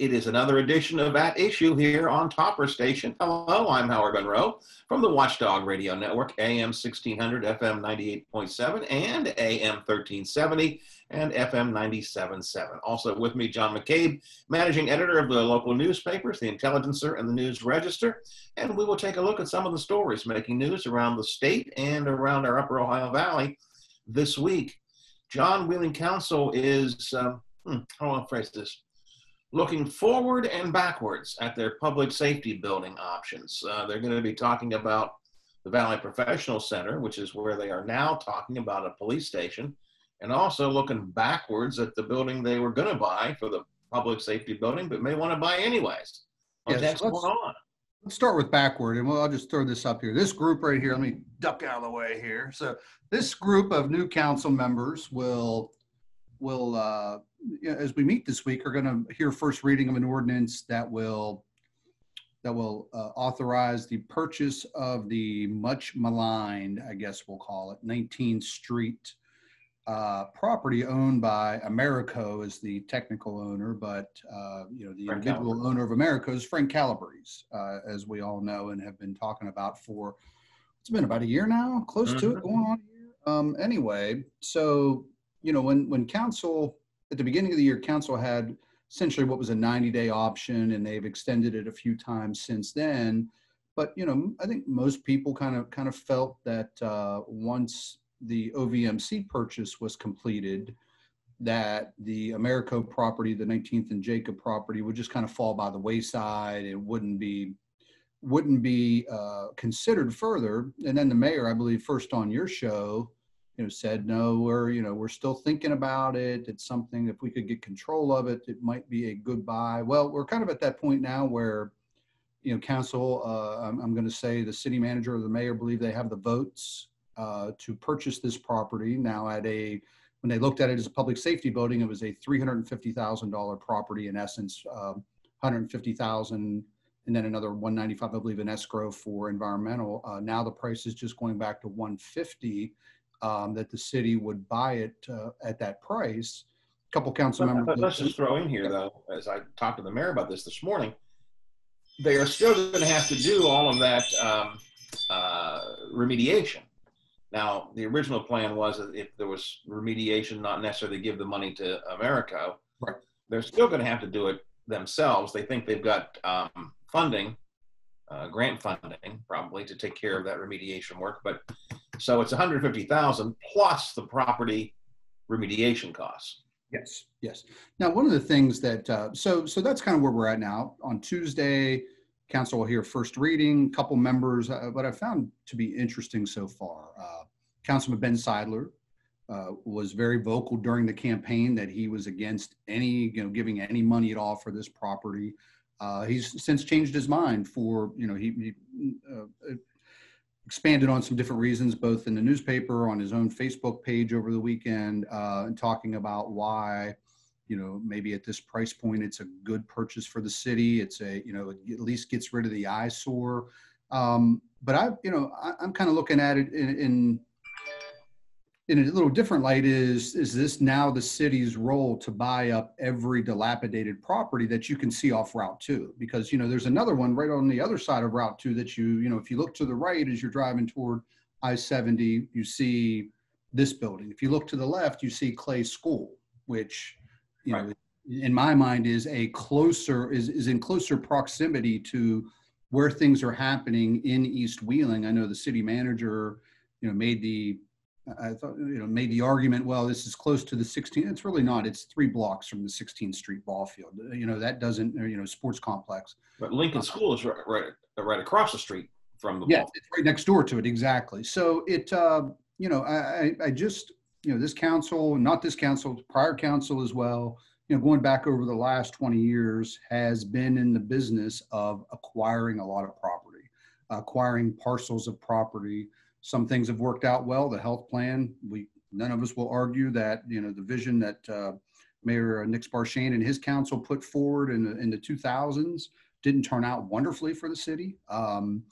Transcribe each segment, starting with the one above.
It is another edition of At Issue here on Topper Station. Hello, I'm Howard Monroe from the Watchdog Radio Network, AM 1600, FM 98.7, and AM 1370, and FM 97.7. Also with me, John McCabe, managing editor of the local newspapers, The Intelligencer and the News Register. And we will take a look at some of the stories making news around the state and around our Upper Ohio Valley this week. John Wheeling Council is, um, hmm, how do I phrase this? Looking forward and backwards at their public safety building options. Uh, they're going to be talking about the Valley Professional Center, which is where they are now talking about a police station, and also looking backwards at the building they were going to buy for the public safety building, but may want to buy anyways. Yes, going let's- on? Let's start with backward, and well, I'll just throw this up here. This group right here, let me duck out of the way here. So this group of new council members will, will, uh, as we meet this week, are going to hear first reading of an ordinance that will, that will uh, authorize the purchase of the much maligned, I guess we'll call it, 19th Street uh, property owned by Americo is the technical owner, but, uh, you know, the Frank individual owner of Americo is Frank Calabrese, uh, as we all know and have been talking about for, it's been about a year now, close to Mhm. it, going on a year. Um, anyway, so, you know, when, when council, at the beginning of the year, council had essentially what was a 90-day option, and they've extended it a few times since then. But, you know, I think most people kind of, kind of felt that uh, once the OVMC purchase was completed, that the Americo property, the 19th and Jacob property would just kind of fall by the wayside. It wouldn't be, wouldn't be uh, considered further. And then the mayor, I believe, first on your show, you know, said, no, we're, you know, we're still thinking about it. It's something, if we could get control of it, it might be a good buy. Well, we're kind of at that point now where, you know, council, uh, I'm, I'm going to say the city manager or the mayor believe they have the votes uh, to purchase this property. Now at a, when they looked at it as a public safety building, it was a $350,000 property in essence, um, 150,000 and then another 195, I believe, in escrow for environmental. Uh, now the price is just going back to 150 um, that the city would buy it uh, at that price. A couple council members. Let's just throw in here, though, as I talked to the mayor about this this morning, they are still going to have to do all of that um, uh, remediation. Now, the original plan was that if there was remediation, not necessarily give the money to Americo. Right. They're still going to have to do it themselves. They think they've got um, funding, uh, grant funding, probably to take care of that remediation work. But so it's 150,000 plus the property remediation costs. Yes, yes. Now, one of the things that, uh, so, so that's kind of where we're at now. On Tuesday, council will hear first reading, couple members, uh, what I found to be interesting so far. Uh, Councilman Ben Seidler uh, was very vocal during the campaign that he was against any, you know, giving any money at all for this property. Uh, he's since changed his mind for, you know, he, he uh, expanded on some different reasons, both in the newspaper, on his own Facebook page over the weekend, uh, and talking about why, you know, maybe at this price point, it's a good purchase for the city. It's a, you know, at least gets rid of the eyesore. Um, but I, you know, I, I'm kind of looking at it in, in in a little different light is is this now the city's role to buy up every dilapidated property that you can see off route 2 because you know there's another one right on the other side of route 2 that you you know if you look to the right as you're driving toward i-70 you see this building. If you look to the left you see clay school which you know in my mind is a closer is is in closer proximity to where things are happening in east wheeling. I know the city manager you know made the I thought, you know, made the argument, well, this is close to the 16th. It's really not. It's three blocks from the 16th Street ball field. You know, that doesn't, you know, sports complex. But Lincoln School is right, right, right across the street from the Yeah, ball. it's right next door to it. Exactly. So it, uh, you know, I, I, I just, you know, this council, not this council, prior council as well, you know, going back over the last 20 years has been in the business of acquiring a lot of property, acquiring parcels of property. Some things have worked out well. The health plan, we, none of us will argue that, you know, the vision that uh, Mayor Nick Sparachane and his council put forward in the, in the 2000s didn't turn out wonderfully for the city. Um,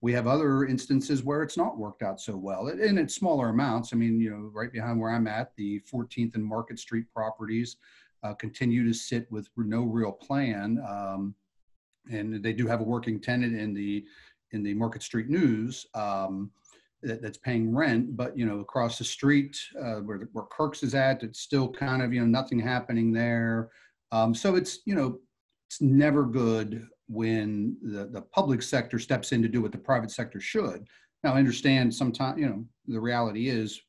we have other instances where it's not worked out so well, and it's smaller amounts. I mean, you know, right behind where I'm at, the 14th and Market Street properties, uh, continue to sit with no real plan. Um, and they do have a working tenant in the in the Market Street News um, that, that's paying rent, but you know across the street uh, where where Kirk's is at, it's still kind of you know nothing happening there. Um, so it's you know it's never good when the, the public sector steps in to do what the private sector should. Now I understand sometimes you know the reality is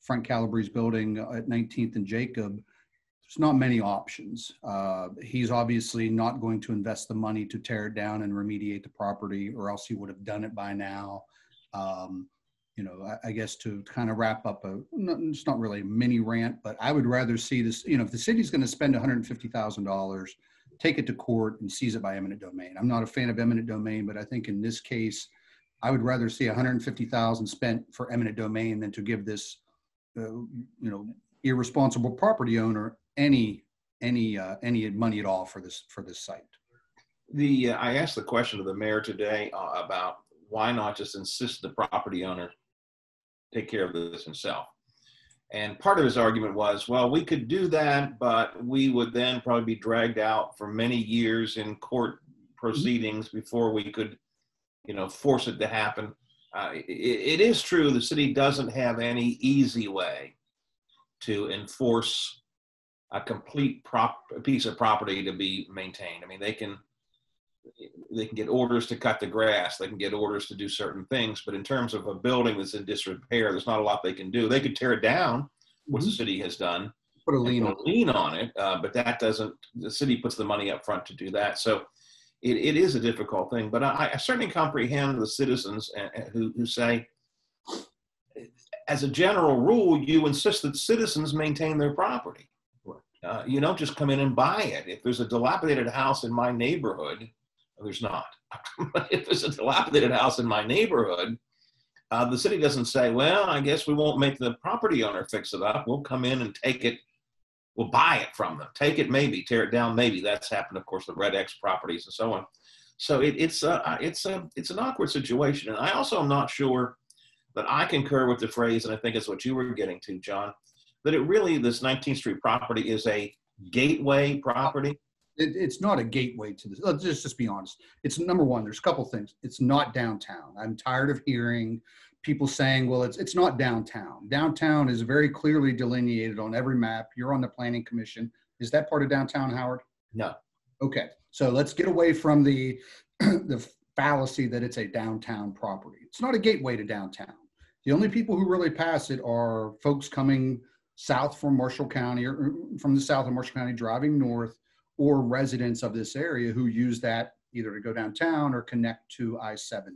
Frank Calabrese building at 19th and Jacob, there's not many options. Uh, he's obviously not going to invest the money to tear it down and remediate the property, or else he would have done it by now. Um, you know, I, I, guess to kind of wrap up a, it's not really a mini rant, but I would rather see this, you know, if the city's going to spend $150,000, take it to court and seize it by eminent domain. I'm not a fan of eminent domain, but I think in this case, I would rather see 150,000 spent for eminent domain than to give this uh, you know irresponsible property owner any any uh, any money at all for this for this site. The uh, I asked the question to the mayor today uh, about why not just insist the property owner take care of this himself. And part of his argument was, well, we could do that, but we would then probably be dragged out for many years in court proceedings before we could, you know, force it to happen uh, it, it is true the city doesn't have any easy way to enforce a complete prop piece of property to be maintained. I mean, they can they can get orders to cut the grass, they can get orders to do certain things, but in terms of a building that's in disrepair, there's not a lot they can do. They could tear it down, which mm-hmm. the city has done, put a lien on lien on it, uh, but that doesn't. The city puts the money up front to do that. So it, it is a difficult thing. But I, I certainly comprehend the citizens uh, uh, who, who say, as a general rule, you insist that citizens maintain their property. Uh, you don't just come in and buy it. If there's a dilapidated house in my neighborhood, there's not. if there's a dilapidated house in my neighborhood, uh, the city doesn't say, well, I guess we won't make the property owner fix it up. We'll come in and take it We'll buy it from them. Take it, maybe tear it down, maybe. That's happened, of course, with Red X properties and so on. So it, it's a, it's a it's an awkward situation, and I also am not sure that I concur with the phrase, and I think it's what you were getting to, John, that it really this 19th Street property is a gateway property. It, it's not a gateway to this. Let's just, just be honest. It's number one. There's a couple things. It's not downtown. I'm tired of hearing people saying, well, it's, it's not downtown. Downtown is very clearly delineated on every map. You're on the planning commission. Is that part of downtown, Howard? No. Okay. So let's get away from the, the fallacy that it's a downtown property. It's not a gateway to downtown. The only people who really pass it are folks coming south from Marshall County or from the south of Marshall County driving north or residents of this area who use that either to go downtown or connect to I-70.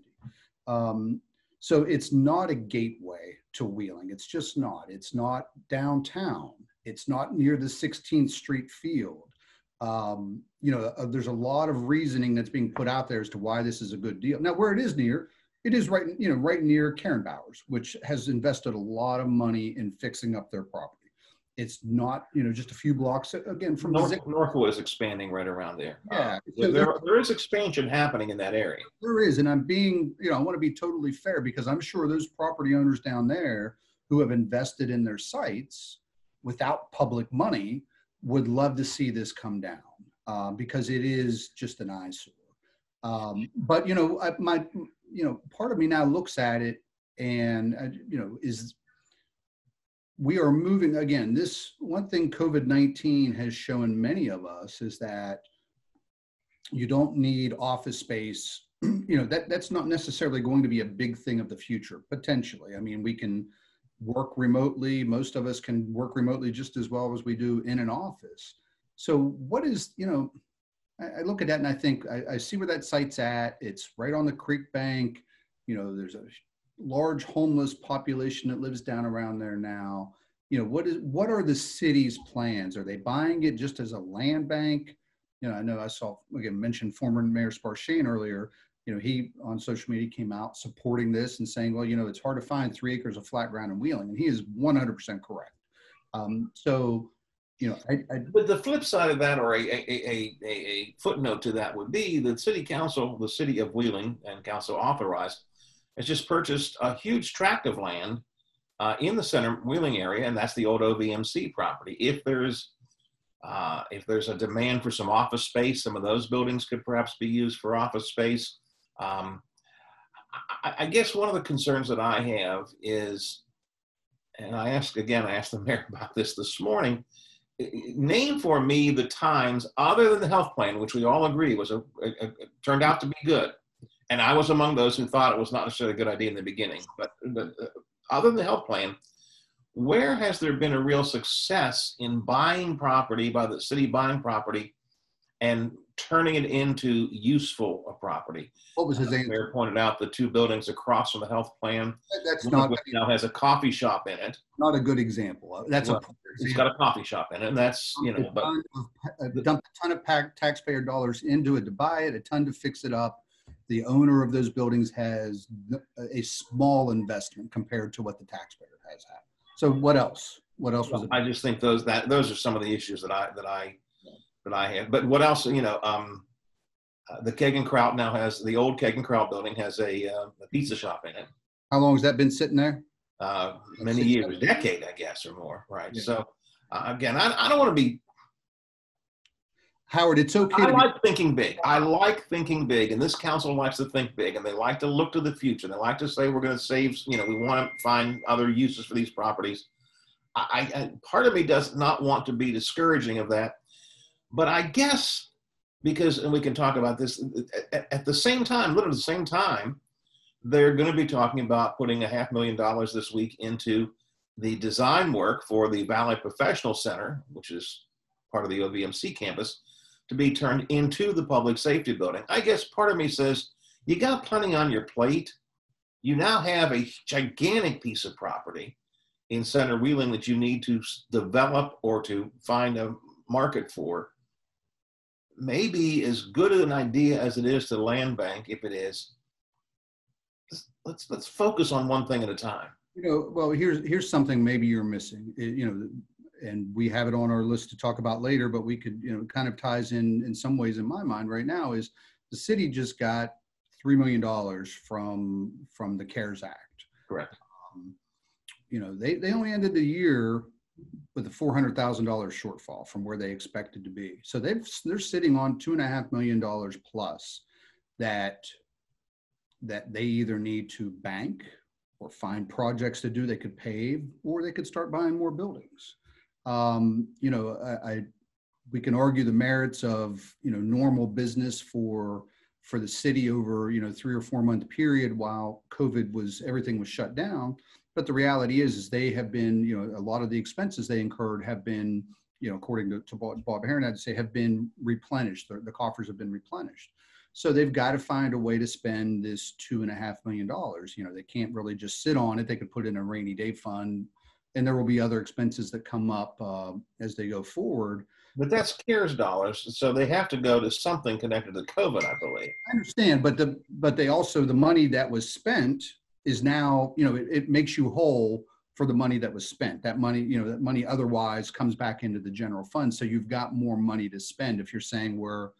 Um, so it's not a gateway to Wheeling. It's just not. It's not downtown. It's not near the 16th Street field. Um, you know, uh, there's a lot of reasoning that's being put out there as to why this is a good deal. Now, where it is near, it is right, you know, right near Karen Bowers, which has invested a lot of money in fixing up their property. It's not, you know, just a few blocks again from North, Northwood is expanding right around there. Yeah, uh, so there, there is expansion happening in that area. There is, and I'm being, you know, I want to be totally fair because I'm sure those property owners down there who have invested in their sites without public money would love to see this come down uh, because it is just an eyesore. Um, but you know, I, my, you know, part of me now looks at it and uh, you know is we are moving again. This one thing COVID 19 has shown many of us is that you don't need office space. You know, that, that's not necessarily going to be a big thing of the future, potentially. I mean, we can work remotely. Most of us can work remotely just as well as we do in an office. So, what is, you know, I, I look at that and I think I, I see where that site's at. It's right on the creek bank. You know, there's a large homeless population that lives down around there now. You know, what is what are the city's plans? Are they buying it just as a land bank? You know, I know I saw again mentioned former Mayor Sparachane earlier. You know, he on social media came out supporting this and saying, well, you know, it's hard to find three acres of flat ground in Wheeling, and he is 100% correct. Um, so, you know, I, I, but the flip side of that, or a, a, a, a, footnote to that, would be the city council, the city of Wheeling, and council authorized has just purchased a huge tract of land uh, in the center Wheeling area, and that's the old OVMC property. If there's Uh, if there's a demand for some office space, some of those buildings could perhaps be used for office space. Um, I, I, guess one of the concerns that I have is, and I asked again, I asked the mayor about this this morning. Name for me the times other than the health plan, which we all agree was a, a, a turned out to be good, and I was among those who thought it was not necessarily a good idea in the beginning. But, but uh, other than the health plan, where has there been a real success in buying property by the city buying property and turning it into useful a property? What was his uh, answer? Mayor pointed out the two buildings across from the health plan. That's not which now has a coffee shop in it. Not a good example. That's well, a. It's got a coffee shop in it, and that's you know. But dump a ton of taxpayer dollars into it to buy it, a ton to fix it up. The owner of those buildings has a small investment compared to what the taxpayer has had. So what else? What else was it? I just think those that those are some of the issues that I that I that I have. But what else? You know, um, uh, the Kagan Kraut now has the old Kagan Kraut building has a, uh, a, pizza shop in it. How long has that been sitting there? Uh, many years, decade, I guess, or more. Right. Yeah. So uh, again, I, I don't want to be. Howard, it's okay. I like be- thinking big. I like thinking big, and this council likes to think big, and they like to look to the future. They like to say we're going to save. You know, we want to find other uses for these properties. I, I part of me does not want to be discouraging of that, but I guess because and we can talk about this at, at the same time, literally the same time, they're going to be talking about putting a half million dollars this week into the design work for the Valley Professional Center, which is part of the OVMC campus, to be turned into the public safety building. I guess part of me says, you got plenty on your plate. You now have a gigantic piece of property in Center Wheeling that you need to develop or to find a market for. Maybe as good an idea as it is to land bank, if it is, let's let's focus on one thing at a time. You know, well, here's here's something maybe you're missing. It, you know, and we have it on our list to talk about later, but we could, you know, kind of ties in in some ways in my mind right now is the city just got three million dollars from from the CARES Act. Correct. Um, you know, they they only ended the year with a four hundred thousand dollars shortfall from where they expected to be. So they've they're sitting on two and a half million dollars plus that that they either need to bank or find projects to do. They could pave, or they could start buying more buildings. Um, you know, I, I, we can argue the merits of you know normal business for for the city over you know three or four month period while COVID was everything was shut down. But the reality is, is they have been you know a lot of the expenses they incurred have been you know according to, to Bob, Bob Herron, I'd say have been replenished. The, the coffers have been replenished. So they've got to find a way to spend this two and a half million dollars. You know, they can't really just sit on it. They could put in a rainy day fund and there will be other expenses that come up uh, as they go forward. But that's CARES dollars, so they have to go to something connected to COVID, I believe. I understand, but the but they also the money that was spent is now you know it, it makes you whole for the money that was spent. That money you know that money otherwise comes back into the general fund, so you've got more money to spend. If you're saying we're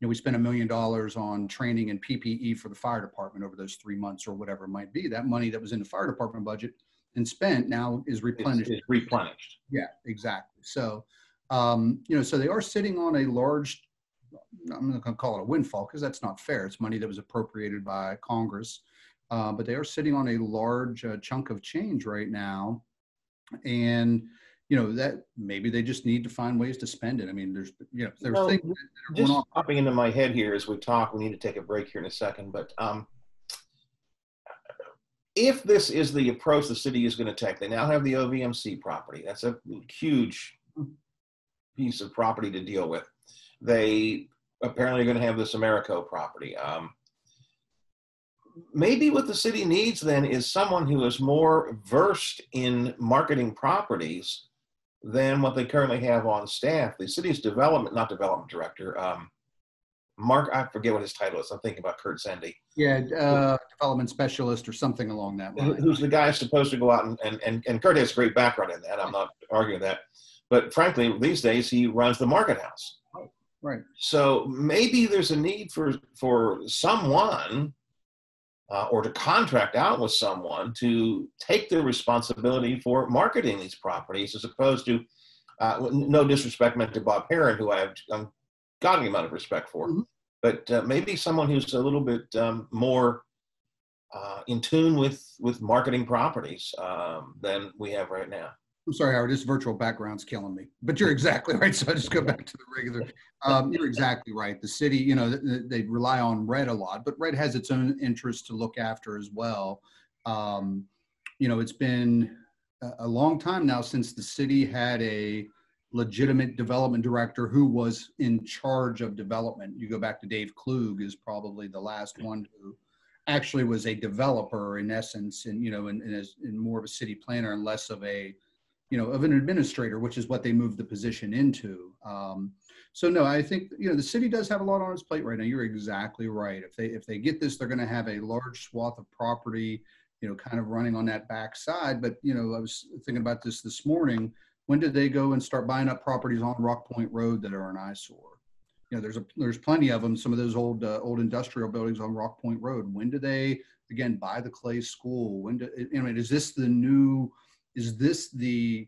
you know, we spent a million dollars on training and PPE for the fire department over those three months or whatever it might be. That money that was in the fire department budget and spent now is replenished. It's, replenished. Yeah, exactly. So, um, you know, so they are sitting on a large, I'm not going to call it a windfall because that's not fair. It's money that was appropriated by Congress. Uh, but they are sitting on a large uh, chunk of change right now. And, you know, that maybe they just need to find ways to spend it. I mean, there's, you know, there's things just popping into my head here as we talk. We need to take a break here in a second. But, um, if this is the approach the city is going to take, they now have the OVMC property. That's a huge piece of property to deal with. They apparently are going to have this Americo property. Um, maybe what the city needs then is someone who is more versed in marketing properties than what they currently have on staff. The city's development, not development director, um, Mark, I forget what his title is. I'm thinking about Kurt Sandy. Yeah, uh, development specialist or something along that line. Who's the guy supposed to go out and, and, and, and Kurt has a great background in that. I'm not arguing that. But frankly, these days he runs the market house. Right. So maybe there's a need for, for someone uh, or to contract out with someone to take the responsibility for marketing these properties as opposed to Uh, no disrespect meant to Bob Herron, who I have ungodly amount of respect for, mm-hmm. but uh, maybe someone who's a little bit um, more uh, in tune with with marketing properties um, than we have right now. I'm sorry, Howard. This virtual background's killing me. But you're exactly right. So I just go back to the regular. Um, you're exactly right. The city, you know, they, rely on RED a lot, but RED has its own interests to look after as well. Um, you know, it's been a long time now since the city had a legitimate development director who was in charge of development. You go back to Dave Klug is probably the last one who actually was a developer in essence, and you know, and, and, and more of a city planner and less of a you know, of an administrator, which is what they moved the position into. Um, so no, I think you know the city does have a lot on its plate right now. You're exactly right. If they if they get this, they're going to have a large swath of property, you know, kind of running on that backside. But you know, I was thinking about this this morning. When did they go and start buying up properties on Rock Point Road that are an eyesore? You know, there's a there's plenty of them. Some of those old uh, old industrial buildings on Rock Point Road. When do they again buy the Clay School? When do I mean, is this the new is this the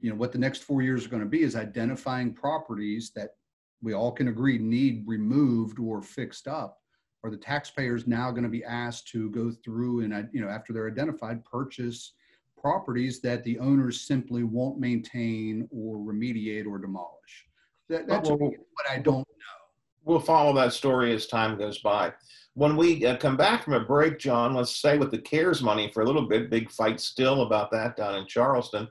you know what the next four years are going to be is identifying properties that we all can agree need removed or fixed up are the taxpayers now going to be asked to go through and you know after they're identified purchase properties that the owners simply won't maintain or remediate or demolish that, that's well, what i don't know we'll follow that story as time goes by when we uh, come back from a break, John, let's stay with the CARES money for a little bit. Big fight still about that down in Charleston.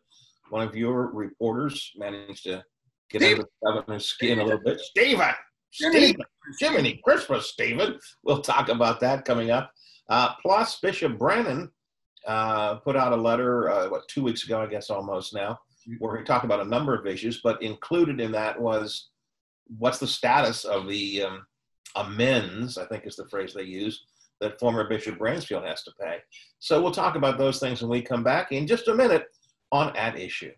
One of your reporters managed to get Steve. under the governor's skin a little bit. Stephen, Stephen, Jiminy Christmas, Stephen. We'll talk about that coming up. Uh, plus, Bishop Brennan uh, put out a letter, uh, what, two weeks ago, I guess almost now, where he talked about a number of issues, but included in that was what's the status of the um, amends, I think is the phrase they use, that former Bishop Bransfield has to pay. So we'll talk about those things when we come back in just a minute on At Issue.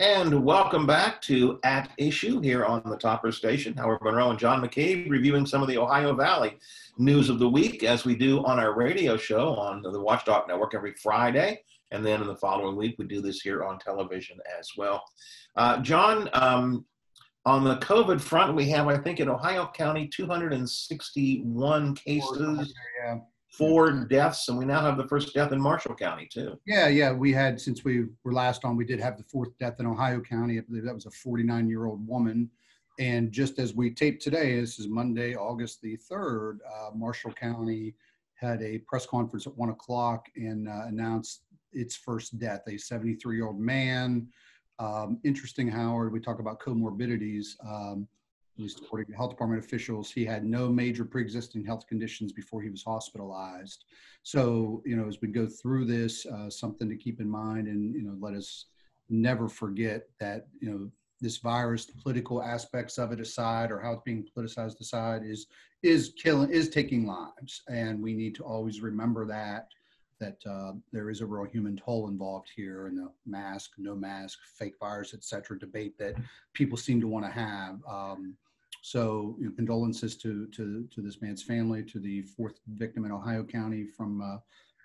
And welcome back to At Issue here on the Topper Station. Howard Monroe and John McCabe reviewing some of the Ohio Valley news of the week as we do on our radio show on the Watchdog Network every Friday. And then in the following week, we do this here on television as well. Uh, John, um, on the COVID front, we have, I think, in Ohio County, 261 cases. Yeah four deaths, and we now have the first death in Marshall County too. Yeah, yeah, we had since we were last on, we did have the fourth death in Ohio County. I believe that was a 49 year old woman. And just as we taped today, this is Monday, August the 3rd, uh, Marshall County had a press conference at one o'clock and uh, announced its first death, a 73 year old man. Um, interesting, Howard, we talk about comorbidities. Um, least according to health department officials, he had no major pre-existing health conditions before he was hospitalized. So, you know, as we go through this, uh, something to keep in mind, and you know, let us never forget that you know this virus, the political aspects of it aside, or how it's being politicized aside, is is killing, is taking lives, and we need to always remember that that uh, there is a real human toll involved here and the mask, no mask, fake virus, et cetera, debate that people seem to want to have. Um, so you know, condolences to, to, to this man's family, to the fourth victim in Ohio County from uh,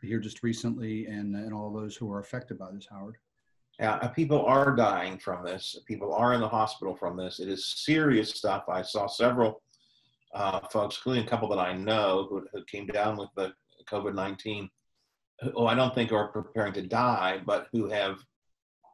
here just recently, and, and all those who are affected by this, Howard. Uh, people are dying from this. People are in the hospital from this. It is serious stuff. I saw several uh, folks, including a couple that I know, who, who came down with the COVID 19, who I don't think are preparing to die, but who have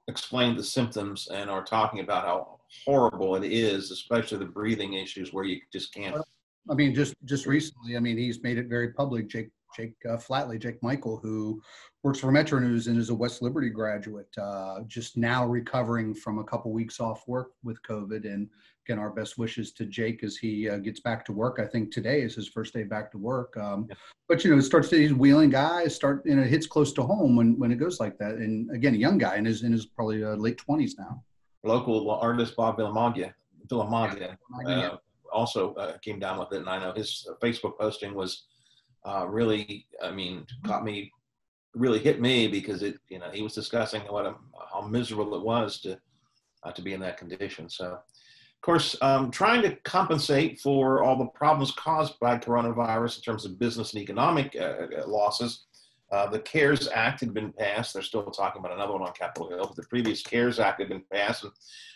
explained the symptoms and are talking about how horrible it is, especially the breathing issues where you just can't. I mean, just just recently, I mean, he's made it very public. Jake Jake uh, Flatley, Jake Michael, who works for Metro News and is a West Liberty graduate, uh, just now recovering from a couple weeks off work with COVID. And again, our best wishes to Jake as he uh, gets back to work. I think today is his first day back to work. Um, yeah. But you know, it starts to he's wheeling guys start you know it hits close to home when when it goes like that. And again, a young guy in his in his probably uh, late twenties now local artist Bob Villamagna, Villamagna uh, also uh, came down with it, and I know his Facebook posting was uh, really, I mean, caught me, really hit me because it, you know, he was discussing what a, how miserable it was to uh, to be in that condition. So, of course, um, trying to compensate for all the problems caused by coronavirus in terms of business and economic uh, uh losses. Uh, the CARES Act had been passed. They're still talking about another one on Capitol Hill, but the previous CARES Act had been passed. And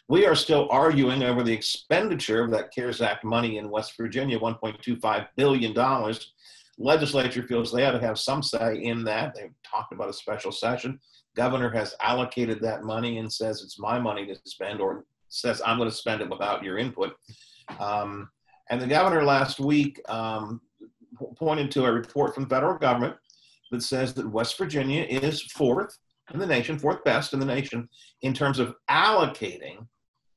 we are still arguing over the expenditure of that CARES Act money in West Virginia, $1.25 billion legislature feels they ought to have some say in that. They've talked about a special session. Governor has allocated that money and says it's my money to spend, or says I'm going to spend it without your input. Um, and the governor last week um, pointed to a report from the federal government that says that West Virginia is fourth in the nation, fourth best in the nation, in terms of allocating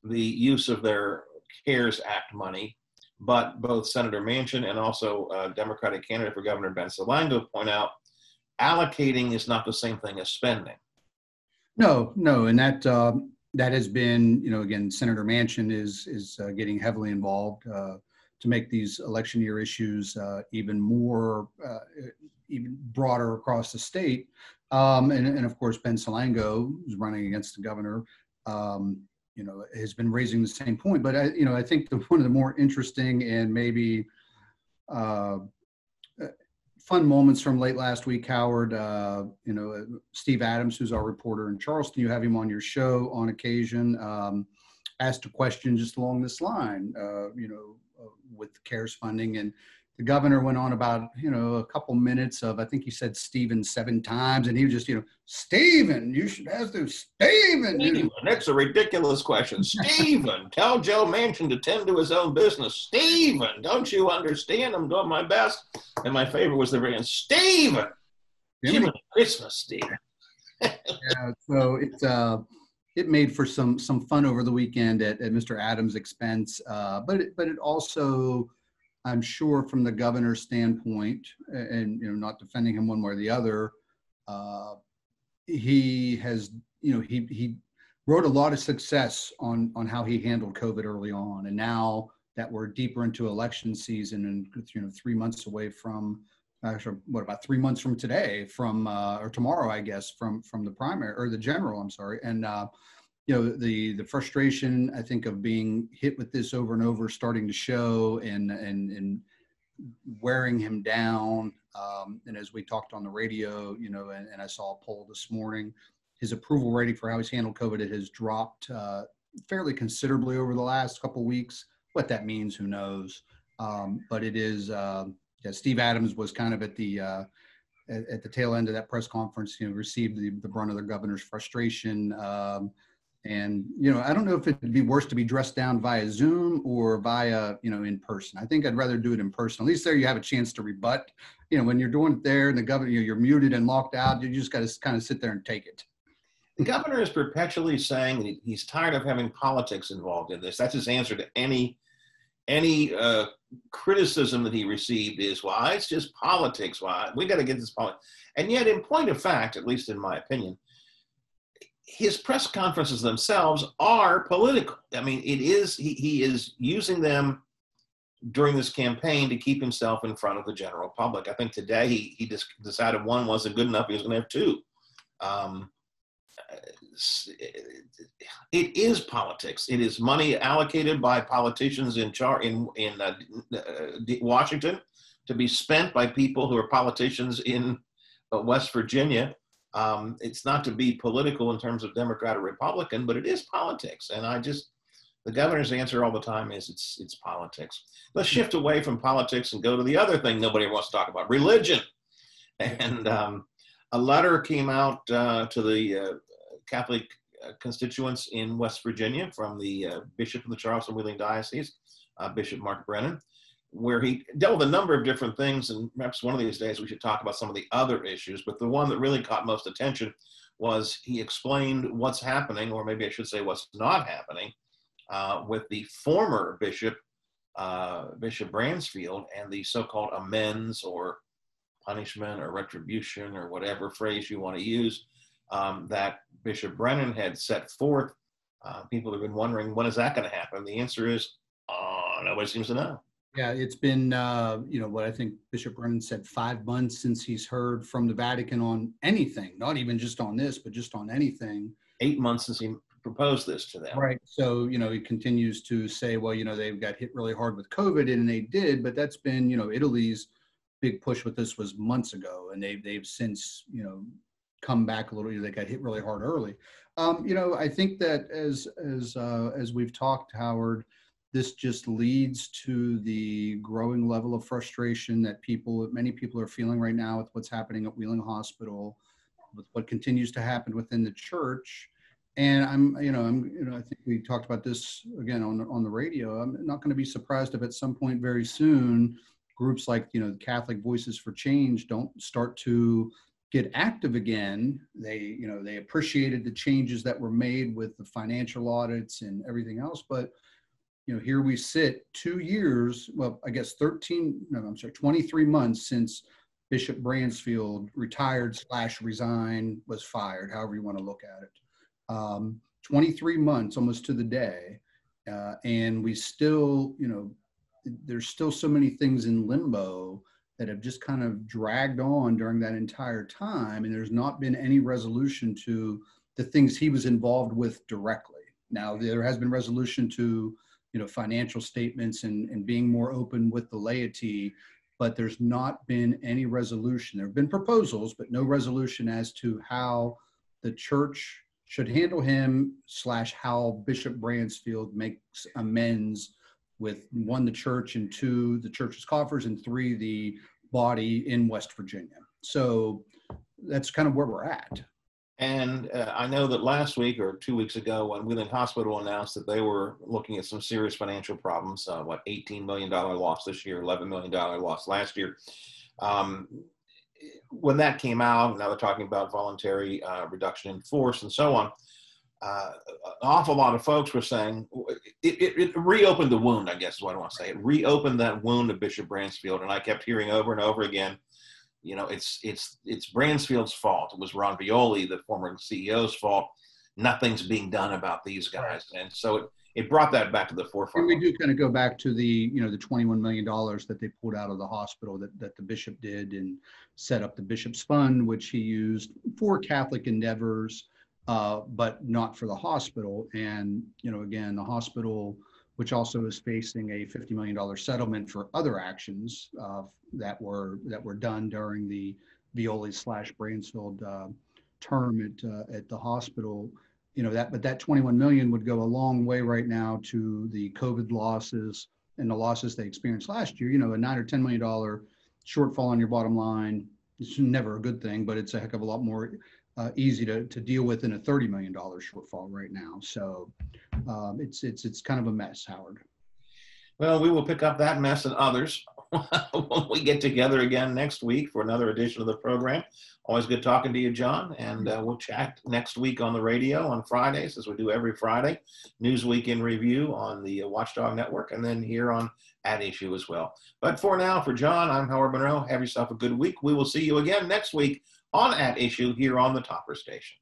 the use of their CARES Act money but both Senator Manchin and also uh, Democratic candidate for Governor Ben Salango point out allocating is not the same thing as spending. No, no, and that uh, that has been, you know, again, Senator Manchin is is uh, getting heavily involved uh, to make these election year issues uh, even more, uh, even broader across the state. Um, and, and of course, Ben Salango is running against the governor. Um, you know has been raising the same point. But i you know i think the, one of the more interesting and maybe uh, fun moments from late last week howard uh, you know steve adams who's our reporter in charleston you have him on your show on occasion um, asked a question just along this line uh, you know uh, with cares funding and the governor went on about you know a couple minutes of I think he said Stephen seven times, and he was just you know Stephen, you should ask to Stephen. Stephen, that's a ridiculous question. Stephen, tell Joe Manchin to tend to his own business. Stephen, don't you understand? I'm doing my best. And my favorite was the very end. Stephen, Jimmy Christmas, Stephen. yeah, so it's uh it made for some some fun over the weekend at, at Mr. Adams' expense, uh, but it, but it also I'm sure from the governor's standpoint, and you know, not defending him one way or the other, uh, he has, you know, he he wrote a lot of success on on how he handled COVID early on, and now that we're deeper into election season and you know three months away from actually what about three months from today from uh, or tomorrow I guess from from the primary or the general I'm sorry. And uh, you know the the frustration I think of being hit with this over and over starting to show and and and wearing him down. Um, and as we talked on the radio, you know, and, and, I saw a poll this morning, his approval rating for how he's handled COVID it has dropped uh, fairly considerably over the last couple weeks. What that means, who knows? Um, but it is. Uh, yeah, Steve Adams was kind of at the uh, at, at, the tail end of that press conference. You know, received the, the brunt of the governor's frustration. Um, and you know, I don't know if it'd be worse to be dressed down via Zoom or via you know in person. I think I'd rather do it in person. At least there you have a chance to rebut. You know, when you're doing it there and the governor, you're muted and locked out. You just got to kind of sit there and take it. The governor is perpetually saying he's tired of having politics involved in this. That's his answer to any any uh, criticism that he received is, "Why well, it's just politics. Why we got to get this politics." And yet, in point of fact, at least in my opinion, his press conferences themselves are political. I mean, it is he, he is using them during this campaign to keep himself in front of the general public. I think today he he just decided one wasn't good enough. He was going to have two. Um, it is politics. It is money allocated by politicians in char in in uh, uh Washington to be spent by people who are politicians in uh, West Virginia um, it's not to be political in terms of Democrat or Republican, but it is politics. And I just, the governor's answer all the time is it's it's politics. Let's shift away from politics and go to the other thing nobody wants to talk about: religion. And um, a letter came out uh, to the uh, Catholic uh, constituents in West Virginia from the uh, Bishop of the Charleston Wheeling Diocese, uh, Bishop Mark Brennan, where he dealt with a number of different things, and perhaps one of these days we should talk about some of the other issues. But the one that really caught most attention was he explained what's happening, or maybe I should say what's not happening, uh, with the former bishop, uh, Bishop Bransfield, and the so-called amends or punishment or retribution or whatever phrase you want to use um, that Bishop Brennan had set forth. Uh, people have been wondering when is that going to happen. The answer is uh, nobody seems to know. Yeah, it's been, uh, you know, what I think Bishop Brennan said five months since he's heard from the Vatican on anything, not even just on this, but just on anything. Eight months since he proposed this to them. Right. So, you know, he continues to say, well, you know, they've got hit really hard with COVID, and they did, but that's been, you know, Italy's big push with this was months ago, and they've they've since, you know, come back a little. You They got hit really hard early. Um, you know, I think that as as uh, as we've talked, Howard, this just leads to the growing level of frustration that people, many people, are feeling right now with what's happening at Wheeling Hospital, with what continues to happen within the church and I'm, you know, I'm, you know, I think we talked about this again on on the radio. I'm not going to be surprised if at some point very soon, groups like you know the Catholic Voices for Change don't start to get active again. They, you know, they appreciated the changes that were made with the financial audits and everything else, but you know, here we sit two years, well, I guess 13, no, I'm sorry, 23 months since Bishop Bransfield retired slash resigned, was fired, however you want to look at it um, 23 months almost to the day. Uh, and we still, you know, there's still so many things in limbo that have just kind of dragged on during that entire time. And there's not been any resolution to the things he was involved with directly. Now, there has been resolution to, you know, financial statements and, and being more open with the laity, but there's not been any resolution. There have been proposals, but no resolution as to how the church should handle him slash how Bishop Bransfield makes amends with one, the church, and two, the church's coffers, and three, the body in West Virginia. So that's kind of where we're at. And uh, I know that last week or two weeks ago, when Wheeling Hospital announced that they were looking at some serious financial problems, uh, what, $18 million loss this year, $11 million loss last year. Um, when that came out, now they're talking about voluntary uh, reduction in force and so on. Uh, an awful lot of folks were saying it, it, it, reopened the wound, I guess is what I want to say. It reopened that wound of Bishop Bransfield. And I kept hearing over and over again, you know, it's, it's, it's Bransfield's fault. It was Ron Violi, the former CEO's fault. Nothing's being done about these guys. And so it, it brought that back to the forefront. And we do kind of go back to the, you know, the $21 million that they pulled out of the hospital that, that the bishop did and set up the bishop's fund, which he used for Catholic endeavors, uh, but not for the hospital. And, you know, again, the hospital, which also is facing a $50 million settlement for other actions uh, that were that were done during the Violi slash Bransfield uh, term at, uh, at the hospital. You know that but that 21 million would go a long way right now to the covid losses and the losses they experienced last year. You know a 9 or 10 million dollar shortfall on your bottom line it's never a good thing but it's a heck of a lot more uh, easy to, to deal with than a 30 million dollar shortfall right now. So um, it's it's it's kind of a mess howard well we will pick up that mess and others when we get together again next week for another edition of the program. Always good talking to you, John. And uh, we'll chat next week on the radio on Fridays, as we do every Friday. Newsweek in review on the Watchdog Network, and then here on At Issue as well. But for now, for John, I'm Howard Monroe. Have yourself a good week. We will see you again next week on At Issue here on the Topper Station.